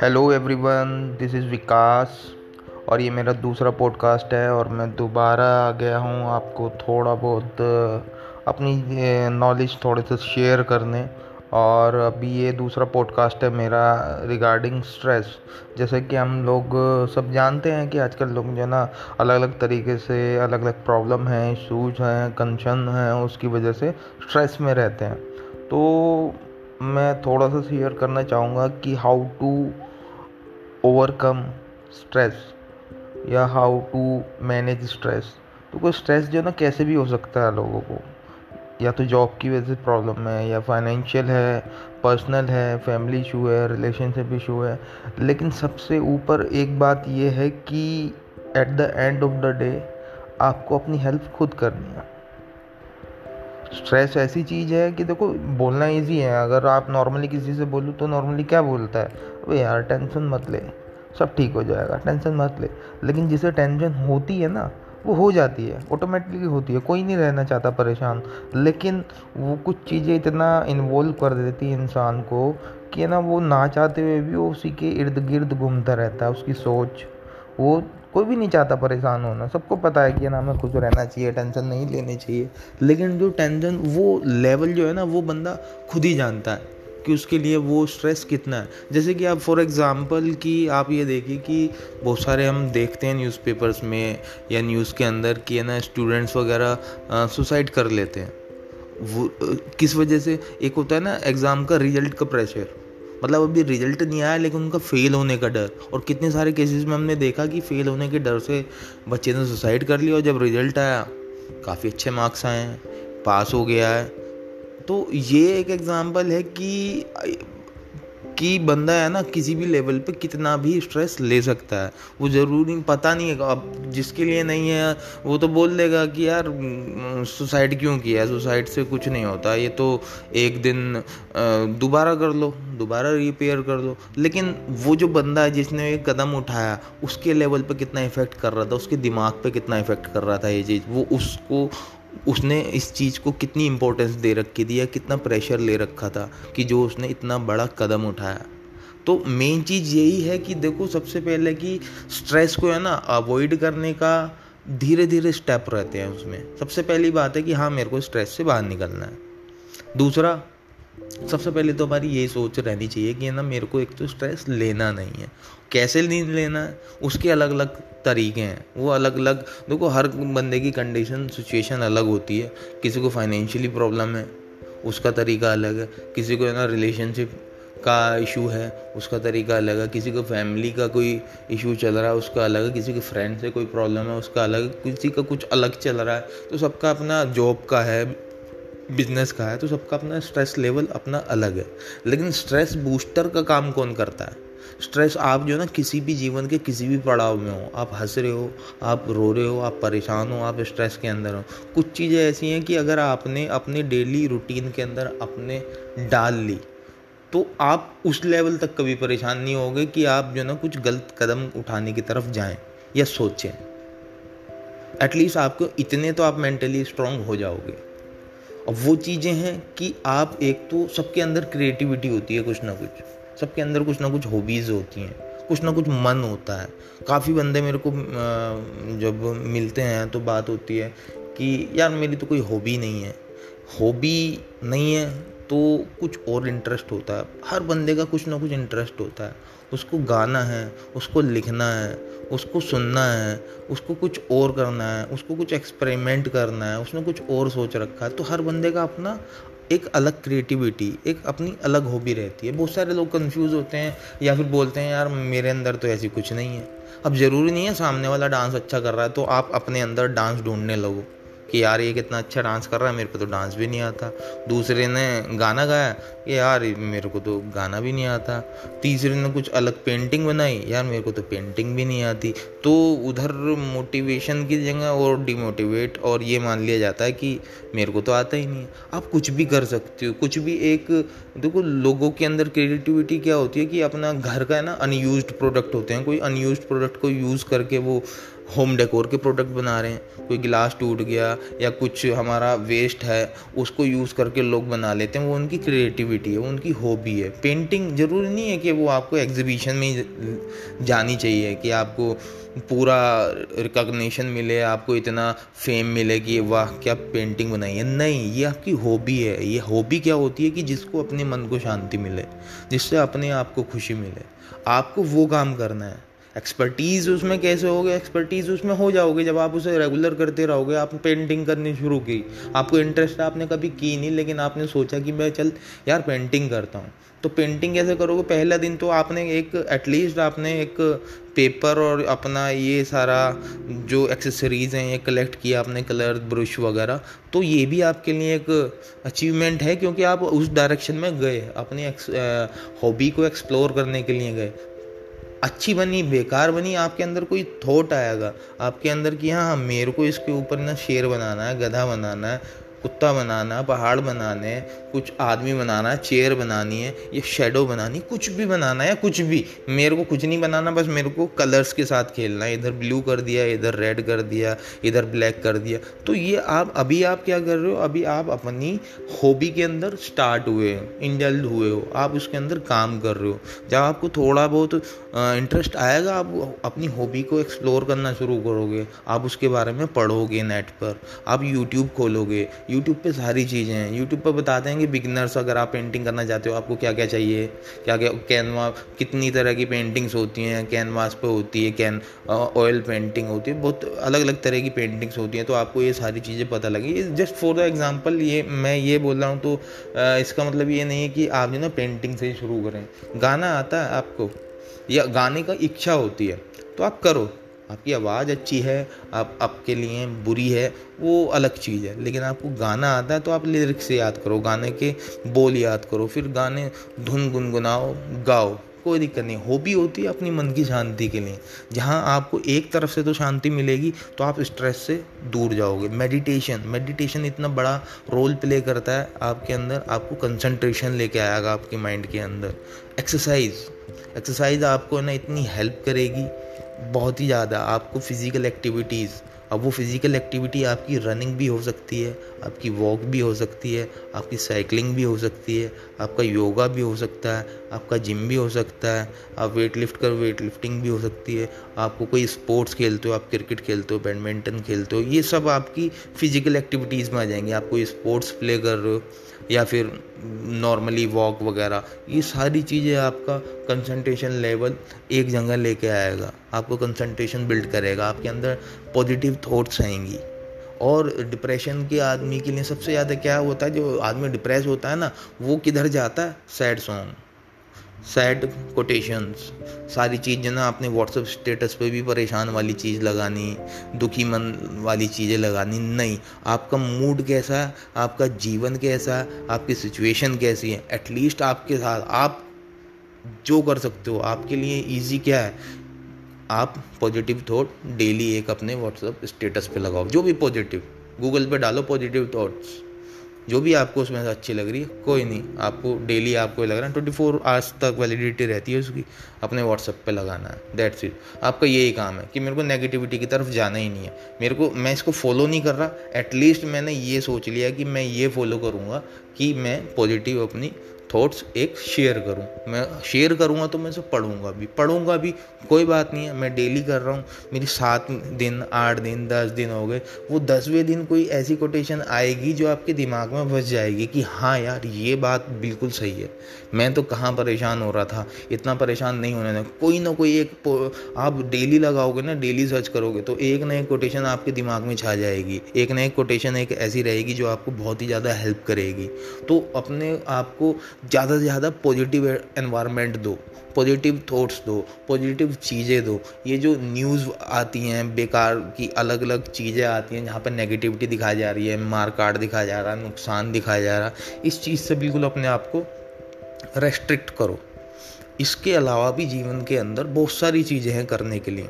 Hello everyone this is Vikas और ये मेरा दूसरा पॉडकास्ट है और मैं दोबारा आ गया हूँ आपको थोड़ा बहुत अपनी नॉलेज थोड़े से शेयर करने। और अभी ये दूसरा पॉडकास्ट है मेरा रिगार्डिंग स्ट्रेस जैसे कि हम लोग सब जानते हैं कि आजकल लोग जो है ना अलग अलग तरीके से अलग अलग प्रॉब्लम हैं इशूज हैं कंशन हैं, उसकी वजह से स्ट्रेस में रहते हैं। तो मैं थोड़ा सा शेयर करना चाहूँगा कि हाउ टू ओवरकम स्ट्रेस या हाउ टू मैनेज स्ट्रेस तो कोई स्ट्रेस जो है ना, कैसे भी हो सकता है लोगों को। या तो जॉब की वजह से प्रॉब्लम है, या फाइनेंशियल है पर्सनल है फैमिली इशू है रिलेशनशिप इशू है। लेकिन सबसे ऊपर एक बात यह है कि at the end of the day आपको अपनी हेल्प खुद करनी है। स्ट्रेस ऐसी चीज़ है कि देखो, बोलना इजी है। अगर आप नॉर्मली किसी से बोलो तो नॉर्मली क्या बोलता है? अबे यार टेंशन मत ले। सब ठीक हो जाएगा टेंशन मत ले। लेकिन जिसे टेंशन होती है ना वो हो जाती है ऑटोमेटिकली होती है, कोई नहीं रहना चाहता परेशान। लेकिन वो कुछ चीज़ें इतना इन्वॉल्व कर देती है इंसान को कि ना, वो ना चाहते हुए भी वो उसी के इर्द गिर्द घूमता रहता है, उसकी सोच। वो कोई भी नहीं चाहता परेशान होना। सबको पता है कि ना, हमें खुश रहना चाहिए टेंशन नहीं लेनी चाहिए। लेकिन जो टेंशन वो लेवल जो है ना, वो बंदा खुद ही जानता है। कि उसके लिए वो स्ट्रेस कितना है। जैसे कि आप फॉर एग्ज़ाम्पल कि आप ये देखिए कि बहुत सारे हम देखते हैं न्यूज़पेपर्स में या न्यूज़ के अंदर कि, है ना स्टूडेंट्स वगैरह सुसाइड कर लेते हैं। वो किस वजह से? एक होता है ना एग्ज़ाम का रिज़ल्ट का प्रेशर मतलब अभी रिज़ल्ट नहीं आया, लेकिन उनका फेल होने का डर। और कितने सारे केसेस में हमने देखा कि फेल होने के डर से बच्चे ने सुसाइड कर लिया और जब रिज़ल्ट आया, काफ़ी अच्छे मार्क्स आए हैं पास हो गया है। तो ये एक एग्ज़ाम्पल है कि कि बंदा है ना, किसी भी लेवल पे कितना भी स्ट्रेस ले सकता है। वो ज़रूरी पता नहीं है, अब जिसके लिए नहीं है, वो तो बोल देगा कि यार सुसाइड क्यों किया सुसाइड से कुछ नहीं होता। ये तो एक दिन दोबारा कर लो, दोबारा रिपेयर कर लो। लेकिन वो जो बंदा है, जिसने एक कदम उठाया, उसके लेवल पे कितना इफ़ेक्ट कर रहा था? उसके दिमाग पे कितना इफ़ेक्ट कर रहा था ये चीज़? वो उसको उसने इस चीज़ को कितनी इम्पोर्टेंस दे रखी थी या कितना प्रेशर ले रखा था कि जो उसने इतना बड़ा कदम उठाया। तो मेन चीज़ यही है कि देखो सबसे पहले कि स्ट्रेस को है ना अवॉइड करने का धीरे धीरे स्टेप रहते हैं उसमें। सबसे पहली बात है कि हाँ मेरे को स्ट्रेस से बाहर निकलना है। दूसरा सबसे पहले तो हमारी ये सोच रहनी चाहिए कि ना, मेरे को एक तो स्ट्रेस लेना नहीं है। कैसे नहीं लेना? है उसके अलग अलग तरीके हैं। वो अलग अलग देखो, हर बंदे की कंडीशन सिचुएशन अलग होती है। किसी को फाइनेंशियली प्रॉब्लम है, उसका तरीका अलग है। किसी को, है ना रिलेशनशिप का इशू है, उसका तरीका अलग है। किसी को फैमिली का कोई इशू चल रहा है, उसका अलग है। किसी के फ्रेंड से कोई प्रॉब्लम है, उसका अलग है। किसी का कुछ अलग चल रहा है। तो सबका अपना जॉब का है। बिज़नेस का है तो सबका अपना स्ट्रेस लेवल अपना अलग है। लेकिन स्ट्रेस बूस्टर का काम कौन करता है? स्ट्रेस आप जो ना, किसी भी जीवन के किसी भी पड़ाव में हो, आप हंस रहे हो, आप रो रहे हो, आप परेशान हो, आप स्ट्रेस के अंदर हो, कुछ चीज़ें ऐसी हैं कि अगर आपने अपने डेली रूटीन के अंदर अपने डाल ली तो आप उस लेवल तक कभी परेशान नहीं होगे कि आप जो ना, कुछ गलत कदम उठाने की तरफ़ जाएँ या सोचें। एटलीस्ट आपको इतने तो आप मेंटली स्ट्रांग हो जाओगे। अब वो चीज़ें हैं कि आप एक तो सबके अंदर क्रिएटिविटी होती है कुछ ना कुछ। सबके अंदर कुछ ना कुछ हॉबीज़ होती हैं, कुछ ना कुछ मन होता है। काफ़ी बंदे मेरे को जब मिलते हैं तो बात होती है कि, यार, मेरी तो कोई हॉबी नहीं है। हॉबी नहीं है तो कुछ और इंटरेस्ट होता है। हर बंदे का कुछ ना कुछ इंटरेस्ट होता है। उसको गाना है, उसको लिखना है उसको सुनना है, उसको कुछ और करना है, उसको कुछ एक्सपेरिमेंट करना है, उसने कुछ और सोच रखा है तो हर बंदे का अपना एक अलग क्रिएटिविटी एक अपनी अलग हॉबी रहती है। बहुत सारे लोग कंफ्यूज होते हैं या फिर बोलते हैं, यार, मेरे अंदर तो ऐसी कुछ नहीं है। अब ज़रूरी नहीं है सामने वाला डांस अच्छा कर रहा है तो आप अपने अंदर डांस ढूँढने लगो। कि यार ये कितना अच्छा डांस कर रहा है, मेरे को तो डांस भी नहीं आता। दूसरे ने गाना गाया कि यार मेरे को तो गाना भी नहीं आता। तीसरे ने कुछ अलग पेंटिंग बनाई, यार मेरे को तो पेंटिंग भी नहीं आती। तो उधर मोटिवेशन की जगह और डिमोटिवेट और ये मान लिया जाता है कि मेरे को तो आता ही नहीं। आप कुछ भी कर सकते हो, कुछ भी एक, देखो लोगों के अंदर क्रिएटिविटी क्या होती है कि अपना घर का है ना अनयूज प्रोडक्ट होते हैं। कोई अनयूज प्रोडक्ट को यूज़ करके वो होम डेकोर के प्रोडक्ट बना रहे हैं। कोई गिलास टूट गया या कुछ हमारा वेस्ट है, उसको यूज़ करके लोग बना लेते हैं। वो उनकी क्रिएटिविटी है, वो उनकी हॉबी है। पेंटिंग ज़रूरी नहीं है कि वो आपको एग्जीबिशन में जानी चाहिए कि आपको पूरा रिकॉग्निशन मिले, आपको इतना फेम मिले कि वाह, क्या पेंटिंग बनाई है। नहीं, ये आपकी हॉबी है। ये हॉबी क्या होती है कि जिसको अपने मन को शांति मिले, जिससे अपने आप को खुशी मिले। आपको वो काम करना है। एक्सपर्टीज़ उसमें कैसे होगे? एक्सपर्टीज़ उसमें हो जाओगे जब आप उसे रेगुलर करते रहोगे आपने पेंटिंग करनी शुरू की। आपको इंटरेस्ट आपने कभी की नहीं, लेकिन आपने सोचा कि मैं चल यार पेंटिंग करता हूँ। तो पेंटिंग कैसे करोगे? पहला दिन तो आपने एक एटलीस्ट आपने एक पेपर और अपना ये सारा जो एक्सेसरीज़ हैं, ये कलेक्ट किया आपने कलर ब्रश वगैरह। तो ये भी आपके लिए एक अचीवमेंट है, क्योंकि आप उस डायरेक्शन में गए, अपनी हॉबी को एक्सप्लोर करने के लिए गए। अच्छी बनी, बेकार बनी, आपके अंदर कोई थॉट आएगा। आपके अंदर कि हाँ मेरे को इसके ऊपर ना शेर बनाना है, गधा बनाना है कुत्ता बनाना, पहाड़ बनाने, कुछ आदमी बनाना, चेयर बनानी है, या शेडो बनानी, कुछ भी बनाना है कुछ भी। मेरे को कुछ नहीं बनाना, बस मेरे को कलर्स के साथ खेलना है। इधर ब्लू कर दिया, इधर रेड कर दिया, इधर ब्लैक कर दिया। तो ये आप, अभी आप क्या कर रहे हो? अभी आप अपनी हॉबी के अंदर स्टार्ट हुए हो इंडल्ड हुए हो। आप उसके अंदर काम कर रहे हो। जब आपको थोड़ा बहुत इंटरेस्ट आएगा, आप अपनी हॉबी को एक्सप्लोर करना शुरू करोगे। आप उसके बारे में पढ़ोगे नेट पर। आप यूट्यूब खोलोगे। यूट्यूब पे सारी चीज़ें हैं। यूट्यूब पर बताते हैं कि बिगनर्स अगर आप पेंटिंग करना चाहते हो, आपको क्या क्या चाहिए? क्या क्या कैनवा कितनी तरह की पेंटिंग्स होती हैं? कैनवास पे होती है कैन ऑयल पेंटिंग होती है। बहुत अलग अलग तरह की पेंटिंग्स होती हैं तो आपको ये सारी चीज़ें पता लगी। जस्ट फॉर द एग्ज़ाम्पल ये, मैं ये बोल रहा हूँ तो इसका मतलब ये नहीं है कि आप जो ना पेंटिंग से ही शुरू करें। गाना आता है आपको, या गाने का इच्छा होती है तो आप करो। आपकी आवाज़ अच्छी है, आप, आपके लिए बुरी है, वो अलग चीज़ है। लेकिन आपको गाना आता है तो आप लिरिक्स से याद करो, गाने के बोल याद करो, फिर गाने धुन गुनगुनाओ, गाओ, कोई दिक्कत नहीं। हॉबी होती है अपनी मन की शांति के लिए। जहाँ आपको एक तरफ़ से तो शांति मिलेगी तो आप स्ट्रेस से दूर जाओगे। मेडिटेशन मेडिटेशन इतना बड़ा रोल प्ले करता है आपके अंदर, आपको कंसंट्रेशन लेके आएगा आपके माइंड के अंदर। एक्सरसाइज एक्सरसाइज आपको ना इतनी हेल्प करेगी बहुत ही ज़्यादा। आपको फ़िज़िकल एक्टिविटीज़ अब वो फ़िज़िकल एक्टिविटी आपकी रनिंग भी हो सकती है, आपकी वॉक भी हो सकती है, आपकी साइकिलिंग भी हो सकती है, आपका योगा भी हो सकता है, आपका जिम भी हो सकता है, आप वेट लिफ्ट कर वेट लिफ्टिंग भी हो सकती है, आपको कोई स्पोर्ट्स खेलते हो, आप क्रिकेट खेलते हो बैडमिंटन खेलते हो, ये सब आपकी फ़िज़िकल एक्टिविटीज़ में आ जाएँगे। आप कोई स्पोर्ट्स प्ले कर रहे हो या फिर नॉर्मली वॉक वगैरह, ये सारी चीज़ें आपका कंसंट्रेशन लेवल एक जगह लेके आएगा। आपको कंसंट्रेशन बिल्ड करेगा। आपके अंदर पॉजिटिव थॉट्स आएँगी। और डिप्रेशन के आदमी के लिए सबसे ज़्यादा क्या होता है, जो आदमी डिप्रेस होता है ना, वो किधर जाता है? सैड सॉन्ग सैड कोटेशंस सारी चीज़ ना अपने व्हाट्सअप स्टेटस पे भी परेशान वाली चीज़ लगानी, दुखी मन वाली चीज़ें लगानी नहीं। आपका मूड कैसा है आपका जीवन कैसा है आपकी सिचुएशन कैसी है? एटलीस्ट आपके साथ, आप जो कर सकते हो, आपके लिए इजी क्या है? आप पॉजिटिव थॉट डेली एक अपने व्हाट्सअप स्टेटस पे लगाओ, जो भी पॉजिटिव गूगल पे डालो पॉजिटिव थॉट्स जो भी आपको उसमें से अच्छी लग रही है, कोई नहीं, आपको डेली आपको लग रहा है ट्वेंटी फोर आवर्स तक वैलिडिटी रहती है उसकी, अपने व्हाट्सअप पे लगाना है दैट्स इट आपका यही काम है कि मेरे को नेगेटिविटी की तरफ़ जाना ही नहीं है। मेरे को, मैं इसको फॉलो नहीं कर रहा एटलीस्ट मैंने ये सोच लिया कि मैं ये फॉलो करूँगा कि मैं पॉजिटिव अपनी थॉट्स एक शेयर करूँ। मैं शेयर करूँगा तो मैं इसे पढ़ूँगा भी। पढ़ूँगा भी, कोई बात नहीं है। मैं डेली कर रहा हूँ। मेरी सात दिन, आठ दिन, दस दिन हो गए। वो दसवें दिन कोई ऐसी कोटेशन आएगी जो आपके दिमाग में बस जाएगी कि हाँ यार, ये बात बिल्कुल सही है। मैं तो कहाँ परेशान हो रहा था? इतना परेशान नहीं होने दें कोई ना कोई एक आप डेली लगाओगे ना डेली सर्च करोगे तो एक ना एक कोटेशन आपके दिमाग में छा जाएगी। एक ना एक कोटेशन एक ऐसी रहेगी जो आपको बहुत ही ज़्यादा हेल्प करेगी। तो अपने आप को ज़्यादा से ज़्यादा पॉजिटिव एनवायरनमेंट दो पॉजिटिव थॉट्स दो पॉजिटिव चीज़ें दो। ये जो न्यूज़ आती हैं, बेकार की अलग अलग चीज़ें आती हैं, जहाँ पर नेगेटिविटी दिखाई जा रही है, मार काट दिखाया जा रहा है नुकसान दिखाया जा रहा है इस चीज़ से बिल्कुल अपने आप को रेस्ट्रिक्ट करो। इसके अलावा भी जीवन के अंदर बहुत सारी चीज़ें हैं करने के लिए।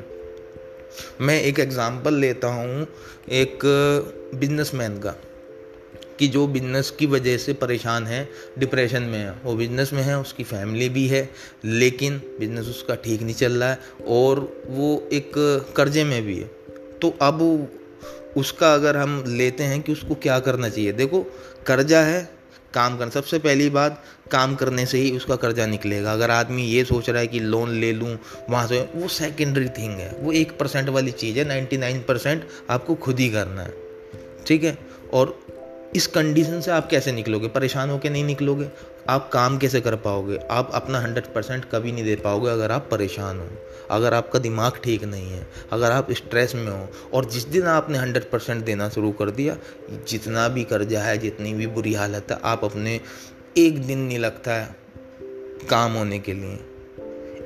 मैं एक एग्ज़ाम्पल लेता हूँ, एक बिजनेसमैन का। कि जो बिज़नेस की वजह से परेशान है डिप्रेशन में है, वो बिज़नेस में है, उसकी फैमिली भी है, लेकिन बिज़नेस उसका ठीक नहीं चल रहा है और वो एक कर्जे में भी है। तो अब उसका अगर हम लेते हैं कि उसको क्या करना चाहिए? देखो, कर्जा है, काम करना, सबसे पहली बात, काम करने से ही उसका कर्जा निकलेगा। अगर आदमी ये सोच रहा है कि लोन ले लूँ, वहाँ से, वो सेकेंडरी थिंग है। वो एक परसेंट वाली चीज़ है नाइन्टी नाइन परसेंट आपको खुद ही करना है। ठीक है? और इस कंडीशन से आप कैसे निकलोगे? परेशान होकर नहीं निकलोगे? आप काम कैसे कर पाओगे? आप अपना हंड्रेड परसेंट कभी नहीं दे पाओगे अगर आप परेशान हो। अगर आपका दिमाग ठीक नहीं है, अगर आप स्ट्रेस में हो, और जिस दिन आपने हंड्रेड परसेंट देना शुरू कर दिया, जितना भी कर्जा है, जितनी भी बुरी हालत है, आप अपने एक दिन नहीं लगता है काम होने के लिए।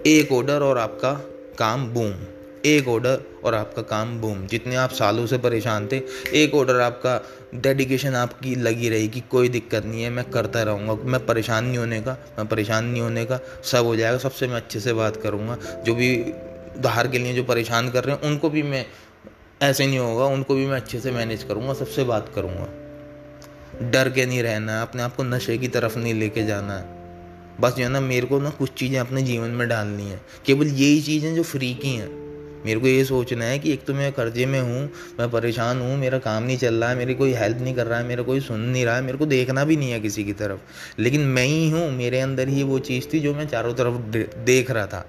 एक ऑर्डर और आपका काम बूम एक ऑर्डर और आपका काम बूम जितने आप सालों से परेशान थे, एक ऑर्डर आपका डेडिकेशन आपकी लगी रही कि कोई दिक्कत नहीं है, मैं करता रहूँगा. मैं परेशान नहीं होने का, मैं परेशान नहीं होने का, सब हो जाएगा. सबसे मैं अच्छे से बात करूँगा. जो भी बाहर के लिए जो परेशान कर रहे हैं, उनको भी मैं, ऐसे नहीं होगा, उनको भी मैं अच्छे से मैनेज करूँगा, सबसे बात करूँगा. डर के नहीं रहना है, अपने आप को नशे की तरफ़ नहीं लेके जाना है. बस जो है ना, मेरे को ना कुछ चीज़ें अपने जीवन में डालनी है. केवल यही चीज़ें जो फ्री की हैं. मेरे को ये सोचना है कि एक तो मैं कर्जे में हूँ, मैं परेशान हूँ, मेरा काम नहीं चल रहा है मेरी कोई हेल्प नहीं कर रहा है मेरा कोई सुन नहीं रहा है मेरे को देखना भी नहीं है किसी की तरफ़। लेकिन मैं ही हूँ, मेरे अंदर ही वो चीज़ थी जो मैं चारों तरफ़ देख रहा था।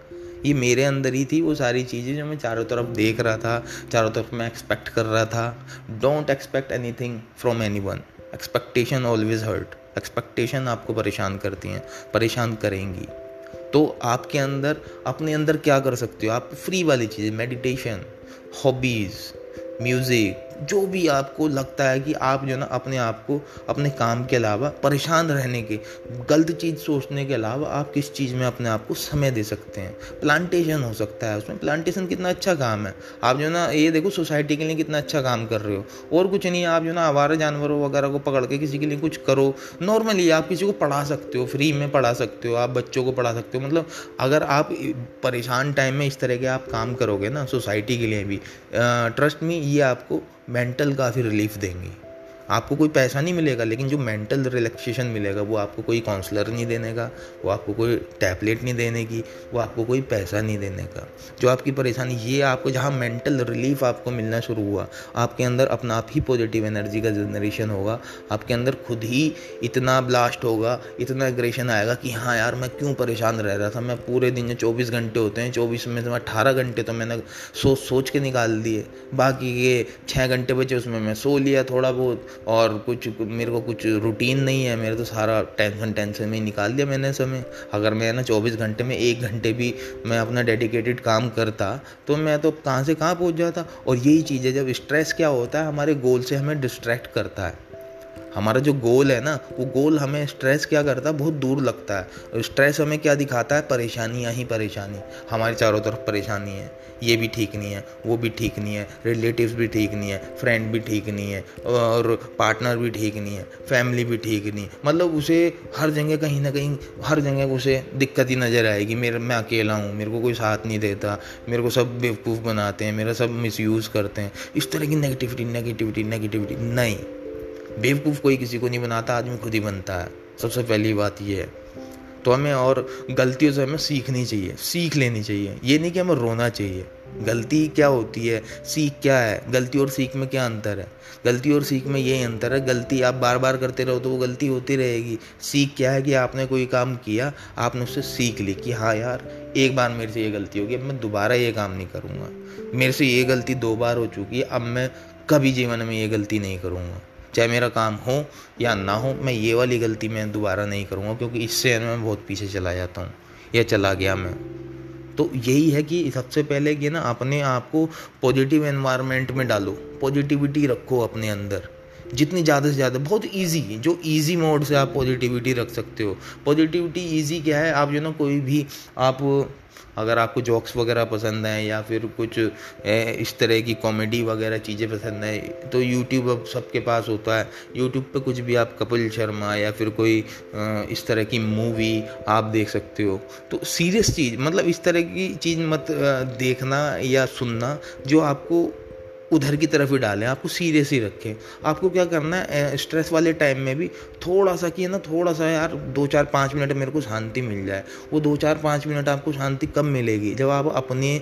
ये मेरे अंदर ही थी वो सारी चीज़ें जो मैं चारों तरफ़ देख रहा था, चारों तरफ़ मैं एक्सपेक्ट कर रहा था। Don't expect anything from anyone expectation always hurt expectation आपको परेशान करती हैं, परेशान करेंगी। तो आपके अंदर, अपने अंदर क्या कर सकते हो? आप फ्री वाली चीज़ें मेडिटेशन हॉबीज़ म्यूज़िक जो भी आपको लगता है कि आप जो ना अपने आप को, अपने काम के अलावा परेशान रहने के, गलत चीज़ सोचने के अलावा आप किस चीज़ में अपने आप को समय दे सकते हैं? प्लांटेशन हो सकता है उसमें। प्लांटेशन कितना अच्छा काम है। आप जो ना, ये देखो सोसाइटी के लिए कितना अच्छा काम कर रहे हो। और कुछ नहीं, आप जो ना आवारा जानवरों वगैरह को पकड़ के किसी के लिए कुछ करो। नॉर्मली आप किसी को पढ़ा सकते हो फ्री में पढ़ा सकते हो, आप बच्चों को पढ़ा सकते हो। मतलब अगर आप परेशान टाइम में इस तरह के आप काम करोगे ना सोसाइटी के लिए भी ट्रस्ट में ये आपको मेंटल काफ़ी रिलीफ देंगी। आपको कोई पैसा नहीं मिलेगा, लेकिन जो मेंटल रिलैक्सेशन मिलेगा, वो आपको कोई काउंसलर नहीं देने का वो आपको कोई टैबलेट नहीं देने की वो आपको कोई पैसा नहीं देने का जो आपकी परेशानी, ये आपको, जहाँ मेंटल रिलीफ आपको मिलना शुरू हुआ, आपके अंदर अपना आप ही पॉजिटिव एनर्जी का जनरेशन होगा, आपके अंदर खुद ही इतना ब्लास्ट होगा, इतना एग्रेशन आएगा कि हाँ यार, मैं क्यों परेशान रह रहा था? मैं पूरे दिन में चौबीस घंटे होते हैं, चौबीस में से अठारह घंटे तो मैंने सोच सोच के निकाल दिए। बाकी ये छः घंटे बचे उसमें मैं सो लिया थोड़ा बहुत और कुछ, मेरे को कुछ रूटीन नहीं है, मेरे तो सारा टेंशन टेंशन में ही निकाल दिया मैंने समय। अगर मैं ना चौबीस घंटे में एक घंटे भी मैं अपना डेडिकेटेड काम करता तो मैं तो कहाँ से कहाँ पहुँच जाता। और यही चीज़ है, जब स्ट्रेस क्या होता है, हमारे गोल से हमें डिस्ट्रैक्ट करता है। हमारा जो गोल है ना, वो गोल हमें स्ट्रेस क्या करता है? बहुत दूर लगता है। स्ट्रेस हमें क्या दिखाता है? परेशानियाँ ही परेशानी। हमारे चारों तरफ़ परेशानी है। ये भी ठीक नहीं है, वो भी ठीक नहीं है रिलेटिव्स भी ठीक नहीं है फ्रेंड भी ठीक नहीं है, और पार्टनर भी ठीक नहीं है फैमिली भी ठीक नहीं। है मतलब उसे हर जगह कहीं ना कहीं, हर जगह उसे दिक्कत ही नज़र आएगी। मेरे, मैं अकेला हूँ, मेरे को कोई साथ नहीं देता, मेरे को सब बेवकूफ़ बनाते हैं, मेरा सब मिस करते हैं। इस तरह की नेगेटिविटी नेगेटिविटी नेगेटिविटी नहीं। बेवकूफ़ कोई किसी को नहीं बनाता, आदमी खुद ही बनता है। सबसे पहली बात ये है। तो हमें और गलतियों से हमें सीखनी चाहिए, सीख लेनी चाहिए। ये नहीं कि हमें रोना चाहिए। गलती क्या होती है? सीख क्या है? गलती और सीख में क्या अंतर है? गलती और सीख में यही अंतर है, गलती आप बार बार करते रहो तो वो गलती होती रहेगी। सीख क्या है कि आपने कोई काम किया, आपने उससे सीख ली कि हाँ यार, एक बार मेरे से ये गलती होगी, अब मैं दोबारा ये काम नहीं करूँगा। मेरे से ये गलती दो बार हो चुकी है, अब मैं कभी जीवन में ये गलती नहीं करूँगा। चाहे मेरा काम हो या ना हो, मैं ये वाली गलती मैं दोबारा नहीं करूँगा, क्योंकि इससे मैं बहुत पीछे चला जाता हूँ, या चला गया मैं। तो यही है कि सबसे पहले कि ना अपने आप को पॉजिटिव एनवायरनमेंट में डालो पॉजिटिविटी रखो अपने अंदर। जितनी ज़्यादा से ज़्यादा, बहुत इजी जो इजी मोड से आप पॉजिटिविटी रख सकते हो। पॉजिटिविटी इजी क्या है? आप जो ना कोई भी, आप अगर आपको जॉक्स वगैरह पसंद हैं या फिर कुछ इस तरह की कॉमेडी वगैरह चीज़ें पसंद हैं तो यूट्यूब अब सबके पास होता है। यूट्यूब पे कुछ भी आप कपिल शर्मा या फिर कोई इस तरह की मूवी आप देख सकते हो। तो सीरियस चीज़ मतलब इस तरह की चीज़ मत देखना या सुनना जो आपको उधर की तरफ़ ही डालें, आपको सीरियस ही रखें। आपको क्या करना है स्ट्रेस वाले टाइम में भी थोड़ा सा कि है ना, थोड़ा सा यार दो चार पाँच मिनट मेरे को शांति मिल जाए। वो दो चार पाँच मिनट आपको शांति कब मिलेगी? जब आप अपने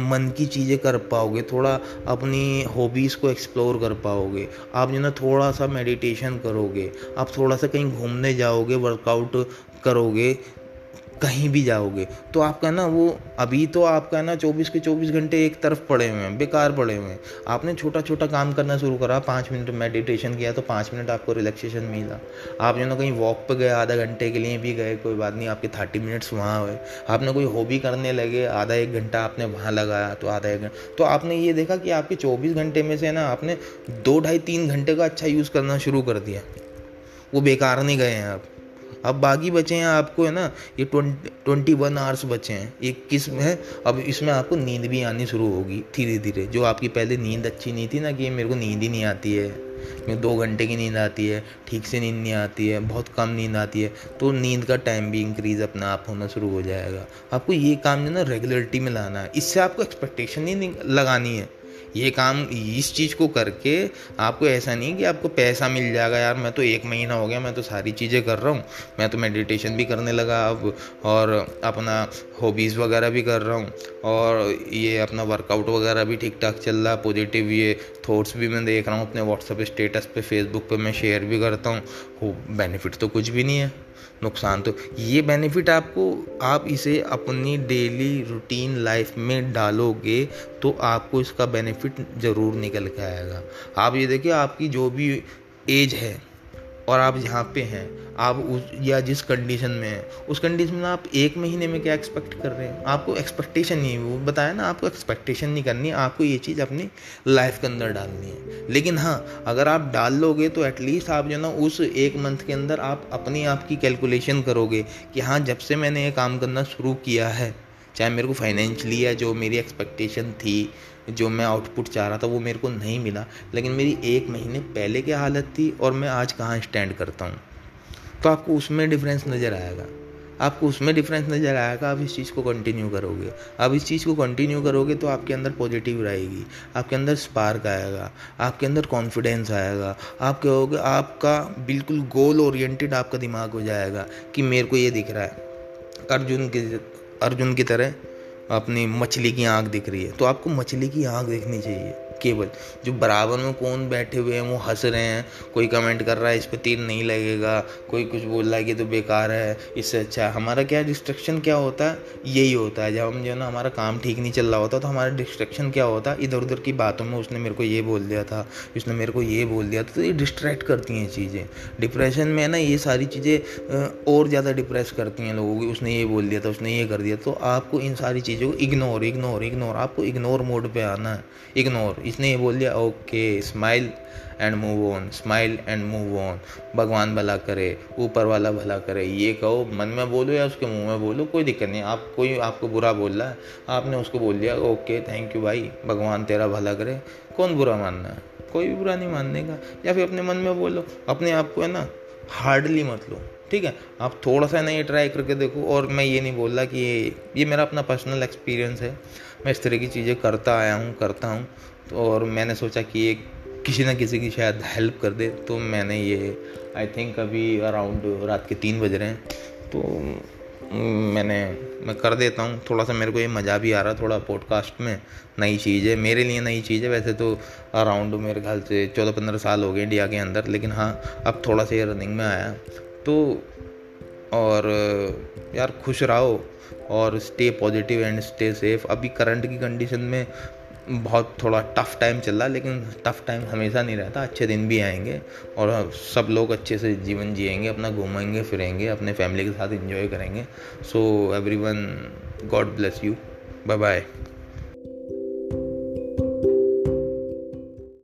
मन की चीज़ें कर पाओगे, थोड़ा अपनी हॉबीज़ को एक्सप्लोर कर पाओगे, आप जो ना थोड़ा सा मेडिटेशन करोगे, आप थोड़ा सा कहीं घूमने जाओगे वर्कआउट करोगे कहीं भी जाओगे तो आपका ना वो, अभी तो आपका ना चौबीस के चौबीस घंटे एक तरफ़ पड़े हुए हैं, बेकार पड़े हुए हैं। आपने छोटा छोटा काम करना शुरू करा, पाँच मिनट मेडिटेशन किया तो पाँच मिनट आपको रिलैक्सेशन मिला। आप जो ना कहीं वॉक पे गए, आधा घंटे के लिए भी गए, कोई बात नहीं, आपके थर्टी मिनट्स वहाँ हुए। आपने कोई हॉबी करने लगे, आधा एक घंटा आपने वहाँ लगाया तो आधा एक घंटा तो आपने ये देखा कि आपके चौबीस घंटे में से ना आपने दो ढाई तीन घंटे का अच्छा यूज़ करना शुरू कर दिया। वो बेकार नहीं गए हैं आप। अब बाकी बचे हैं आपको, है ना? ये ट्वेंटी वन आवर्स बचे हैं। एक में है। अब इसमें आपको नींद भी आनी शुरू होगी धीरे धीरे जो आपकी पहले नींद अच्छी नहीं थी ना कि मेरे को नींद ही नहीं आती है। मेरे दो घंटे की नींद आती है, ठीक से नींद नहीं आती है, बहुत कम नींद आती है तो नींद का टाइम भी इंक्रीज अपना आप होना शुरू हो जाएगा। आपको ये काम जो ना रेगुलरिटी में लाना है। इससे आपको एक्सपेक्टेशन नहीं लगानी है। ये काम इस चीज़ को करके आपको ऐसा नहीं कि आपको पैसा मिल जाएगा, यार मैं तो एक महीना हो गया, मैं तो सारी चीज़ें कर रहा हूँ। मैं तो मेडिटेशन भी करने लगा अब, और अपना हॉबीज़ वगैरह भी कर रहा हूँ, और ये अपना वर्कआउट वगैरह भी ठीक ठाक चल रहा है पॉजिटिव ये थॉट्स भी मैं देख रहा हूँ, अपने व्हाट्सअप स्टेटस पे फेसबुक पे मैं शेयर भी करता हूँ। बेनिफिट तो कुछ भी नहीं है, नुकसान तो ये बेनिफिट आपको, आप इसे अपनी डेली रूटीन लाइफ में डालोगे तो आपको इसका बेनिफिट ज़रूर निकल के आएगा। आप ये देखिए, आपकी जो भी एज है और आप यहाँ पे हैं, आप उस या जिस कंडीशन में हैं, उस कंडीशन में आप एक महीने में क्या एक्सपेक्ट कर रहे हैं? आपको एक्सपेक्टेशन नहीं, वो बताया ना, आपको एक्सपेक्टेशन नहीं करनी, आपको ये चीज़ अपनी लाइफ के अंदर डालनी है। लेकिन हाँ अगर आप डाल लोगे तो एटलीस्ट आप जो ना, उस एक मंथ के अंदर आप अपनी आप की कैलकुलेशन करोगे कि हाँ जब से मैंने ये काम करना शुरू किया है चाहे मेरे को फाइनेंशली या जो मेरी एक्सपेक्टेशन थी, जो मैं आउटपुट चाह रहा था, वो मेरे को नहीं मिला। लेकिन मेरी एक महीने पहले क्या हालत थी और मैं आज कहाँ स्टैंड करता हूँ। तो आपको उसमें डिफरेंस नज़र आएगा। आपको उसमें डिफरेंस नज़र आएगा, आप इस चीज़ को कंटिन्यू करोगे। आप इस चीज़ को कंटिन्यू करोगे तो आपके अंदर पॉजिटिव रहेगी, आपके अंदर स्पार्क आएगा, आपके अंदर कॉन्फिडेंस आएगा, आप कहोगे, आपका बिल्कुल गोल ओरिएंटेड आपका दिमाग हो जाएगा कि मेरे को ये दिख रहा है। अर्जुन की अर्जुन की तरह अपनी मछली की आँख दिख रही है। तो आपको मछली की आँख देखनी चाहिए। केवल। जो बराबर में कौन बैठे हुए हैं, वो हंस रहे हैं। कोई कमेंट कर रहा है, इस पर तीर नहीं लगेगा। कोई कुछ बोल रहा है कि तो बेकार है, इससे अच्छा हमारा क्या डिस्ट्रक्शन क्या होता है? यही होता है। जब हम जो है ना, हमारा काम ठीक नहीं चल रहा होता तो हमारा डिस्ट्रक्शन क्या होता? है इधर उधर की बातों में उसने मेरे को ये बोल दिया था, उसने मेरे को ये बोल दिया था। तो ये डिस्ट्रैक्ट करती हैं चीज़ें। डिप्रेशन में ना ये सारी चीज़ें और ज़्यादा डिप्रेस करती हैं लोगों की। उसने ये बोल दिया था, उसने ये कर दिया। तो आपको इन सारी चीज़ों को इग्नोर इग्नोर इग्नोर आपको इग्नोर मोड पर आना है। इग्नोर इसने ये बोल दिया, okay smile and move on smile and move on भगवान भला करे, ऊपर वाला भला करे, ये कहो, मन में बोलो या उसके मुँह में बोलो, कोई दिक्कत नहीं। आप कोई, आपको बुरा बोल रहा है, आपने उसको बोल दिया, ओके थैंक यू भाई भगवान तेरा भला करे। कौन बुरा मानना है? कोई भी बुरा नहीं मानने का। या फिर अपने मन में बोलो, अपने आप को है ना हार्डली मत लो, ठीक है? आप थोड़ा सा ना ये ट्राई करके देखो, और मैं ये नहीं बोल रहा कि ये ये मेरा अपना पर्सनल एक्सपीरियंस है। मैं इस तरह की चीज़ें करता आया हूँ, करता हूँ। तो और मैंने सोचा कि ये किसी ना किसी की शायद हेल्प कर दे तो मैंने ये आई थिंक अभी अराउंड रात के तीन बज रहे हैं। तो मैंने, मैं कर देता हूँ। थोड़ा सा मेरे को ये मज़ा भी आ रहा थोड़ा पॉडकास्ट में नई चीज़ है। मेरे लिए नई चीज़ है, वैसे तो अराउंड मेरे ख्याल से चौदह पंद्रह साल हो गए इंडिया के अंदर, लेकिन हाँ अब थोड़ा सा ये रनिंग में आया। तो और, यार खुश रहो और stay positive and stay safe अभी करंट की कंडीशन में बहुत थोड़ा टफ़ टाइम चल रहा है लेकिन टफ़ टाइम हमेशा नहीं रहता। अच्छे दिन भी आएँगे और सब लोग अच्छे से जीवन जिएँगे, अपना घूमेंगे, फिरेंगे, अपने फैमिली के साथ इंजॉय करेंगे। So everyone God bless you bye bye